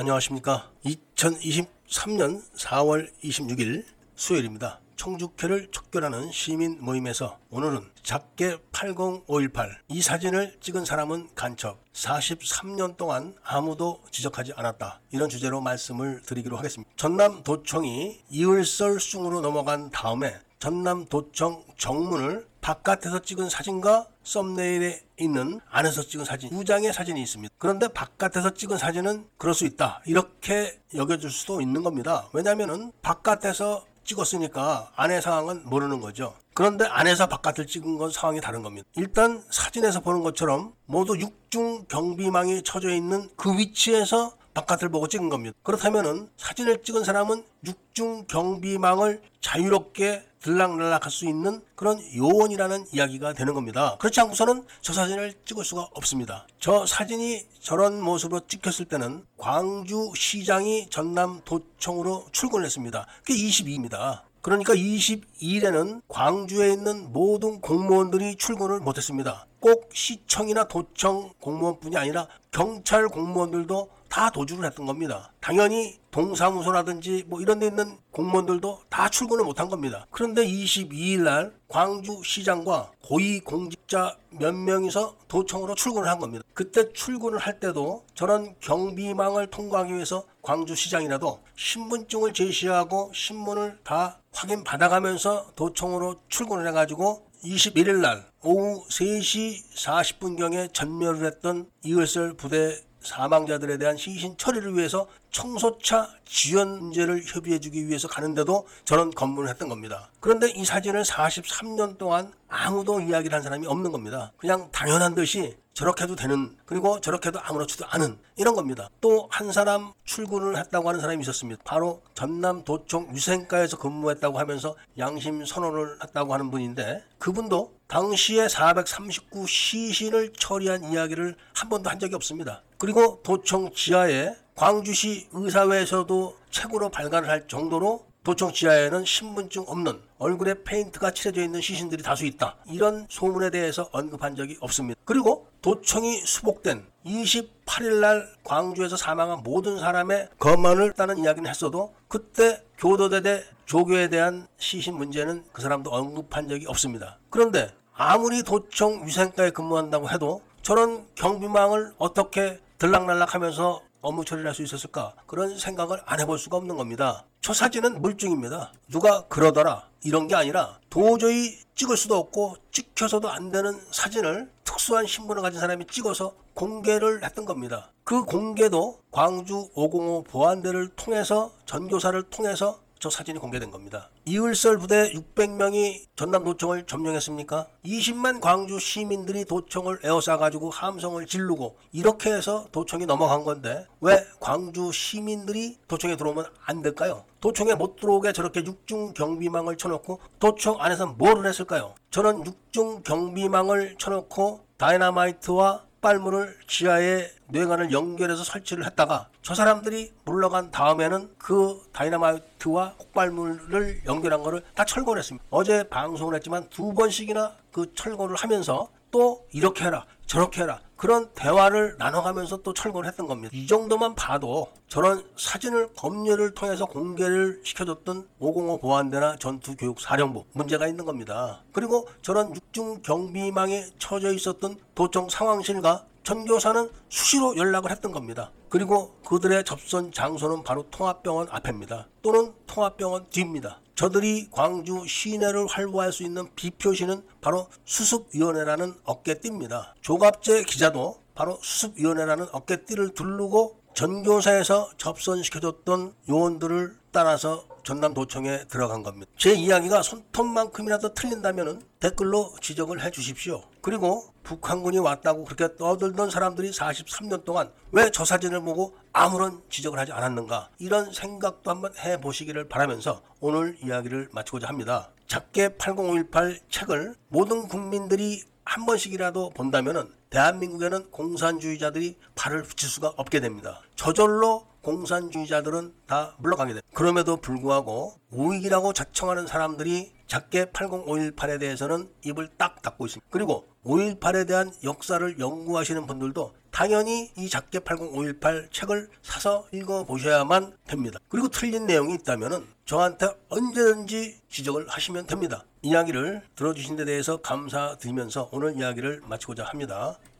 안녕하십니까. 2023년 4월 26일 수요일입니다. 청주회를 촉결하는 시민 모임에서 오늘은 작게 80518 이 사진을 찍은 사람은 간첩 43년 동안 아무도 지적하지 않았다 이런 주제로 말씀을 드리기로 하겠습니다. 전남 도청이 이을설 숭으로 넘어간 다음에 전남 도청 정문을 바깥에서 찍은 사진과 썸네일에 있는 안에서 찍은 사진 두 장의 사진이 있습니다. 그런데 바깥에서 찍은 사진은 그럴 수 있다. 이렇게 여겨줄 수도 있는 겁니다. 왜냐하면 바깥에서 찍었으니까 안의 상황은 모르는 거죠. 그런데 안에서 바깥을 찍은 건 상황이 다른 겁니다. 일단 사진에서 보는 것처럼 모두 육중 경비망이 쳐져 있는 그 위치에서 바깥을 보고 찍은 겁니다. 그렇다면은 사진을 찍은 사람은 육중 경비망을 자유롭게 들락날락 할 수 있는 그런 요원이라는 이야기가 되는 겁니다. 그렇지 않고서는 저 사진을 찍을 수가 없습니다. 저 사진이 저런 모습으로 찍혔을 때는 광주시장이 전남 도청으로 출근을 했습니다. 그게 22입니다. 그러니까 22일에는 광주에 있는 모든 공무원들이 출근을 못했습니다. 꼭 시청이나 도청 공무원뿐이 아니라 경찰 공무원들도 다 도주를 했던 겁니다. 당연히 동사무소라든지 뭐 이런 데 있는 공무원들도 다 출근을 못한 겁니다. 그런데 22일 날 광주시장과 고위공직자 몇 명이서 도청으로 출근을 한 겁니다. 그때 출근을 할 때도 저런 경비망을 통과하기 위해서 광주시장이라도 신분증을 제시하고 신문을 다 확인 받아가면서 도청으로 출근을 해가지고 21일 날 오후 3시 40분경에 전멸을 했던 이을설 부대 사망자들에 대한 시신 처리를 위해서 청소차 지원 문제를 협의해주기 위해서 가는데도 저런 검문을 했던 겁니다. 그런데 이 사진을 43년 동안 아무도 이야기를 한 사람이 없는 겁니다. 그냥 당연한 듯이 저렇게 해도 되는 그리고 저렇게 해도 아무렇지도 않은 이런 겁니다. 또 한 사람 출근을 했다고 하는 사람이 있었습니다. 바로 전남 도청 유생과에서 근무했다고 하면서 양심 선언을 했다고 하는 분인데 그분도 당시에 439 시신을 처리한 이야기를 한 번도 한 적이 없습니다. 그리고 도청 지하에 광주시 의사회에서도 책으로 발간을 할 정도로 도청 지하에는 신분증 없는 얼굴에 페인트가 칠해져 있는 시신들이 다수 있다. 이런 소문에 대해서 언급한 적이 없습니다. 그리고 도청이 수복된 28일 날 광주에서 사망한 모든 사람의 거만을 따는 이야기는 했어도 그때 교도대대 조교에 대한 시신 문제는 그 사람도 언급한 적이 없습니다. 그런데 아무리 도청 위생과에 근무한다고 해도 저런 경비망을 어떻게 들락날락 하면서 업무 처리를 할 수 있었을까? 그런 생각을 안 해볼 수가 없는 겁니다. 저 사진은 물증입니다. 누가 그러더라. 이런 게 아니라 도저히 찍을 수도 없고 찍혀서도 안 되는 사진을 특수한 신분을 가진 사람이 찍어서 공개를 했던 겁니다. 그 공개도 광주 505 보안대를 통해서 전교사를 통해서 저 사진이 공개된 겁니다. 이을설 부대 600명이 전남 도청을 점령했습니까? 20만 광주 시민들이 도청을 에워싸가지고 함성을 지르고 이렇게 해서 도청이 넘어간 건데 왜 광주 시민들이 도청에 들어오면 안 될까요? 도청에 못 들어오게 저렇게 육중 경비망을 쳐놓고 도청 안에서 뭘 했을까요? 저는 육중 경비망을 쳐놓고 다이나마이트와 폭발물을 지하에 뇌관을 연결해서 설치를 했다가 저 사람들이 물러간 다음에는 그 다이나마이트와 폭발물을 연결한 거를 다 철거를 했습니다. 어제 방송을 했지만 두 번씩이나 그 철거를 하면서 또 이렇게 해라 저렇게 해라 그런 대화를 나눠가면서 또 철거를 했던 겁니다. 이 정도만 봐도 저런 사진을 검열을 통해서 공개를 시켜줬던 505 보안대나 전투교육사령부 문제가 있는 겁니다. 그리고 저런 육중 경비망에 처져 있었던 도청 상황실과 전교사는 수시로 연락을 했던 겁니다. 그리고 그들의 접선 장소는 바로 통합병원 앞입니다. 또는 통합병원 뒤입니다. 저들이 광주 시내를 활보할 수 있는 비표시는 바로 수습위원회라는 어깨띠입니다. 조갑재 기자도 바로 수습위원회라는 어깨띠를 두르고 전교사에서 접선시켜줬던 요원들을 따라서 전남도청에 들어간 겁니다. 제 이야기가 손톱만큼이라도 틀린다면 댓글로 지적을 해 주십시오. 그리고 북한군이 왔다고 그렇게 떠들던 사람들이 43년 동안 왜 저 사진을 보고 아무런 지적을 하지 않았는가 이런 생각도 한번 해 보시기를 바라면서 오늘 이야기를 마치고자 합니다. 작게 8018 책을 모든 국민들이 한 번씩이라도 본다면 대한민국에는 공산주의자들이 발을 붙일 수가 없게 됩니다. 저절로 공산주의자들은 다 물러가게 됩니다. 그럼에도 불구하고 우익이라고 자청하는 사람들이 작게 80518에 대해서는 입을 딱 닫고 있습니다. 그리고 5.18에 대한 역사를 연구하시는 분들도 당연히 이 작게 80518 책을 사서 읽어보셔야만 됩니다. 그리고 틀린 내용이 있다면 저한테 언제든지 지적을 하시면 됩니다. 이야기를 들어주신 데 대해서 감사드리면서 오늘 이야기를 마치고자 합니다.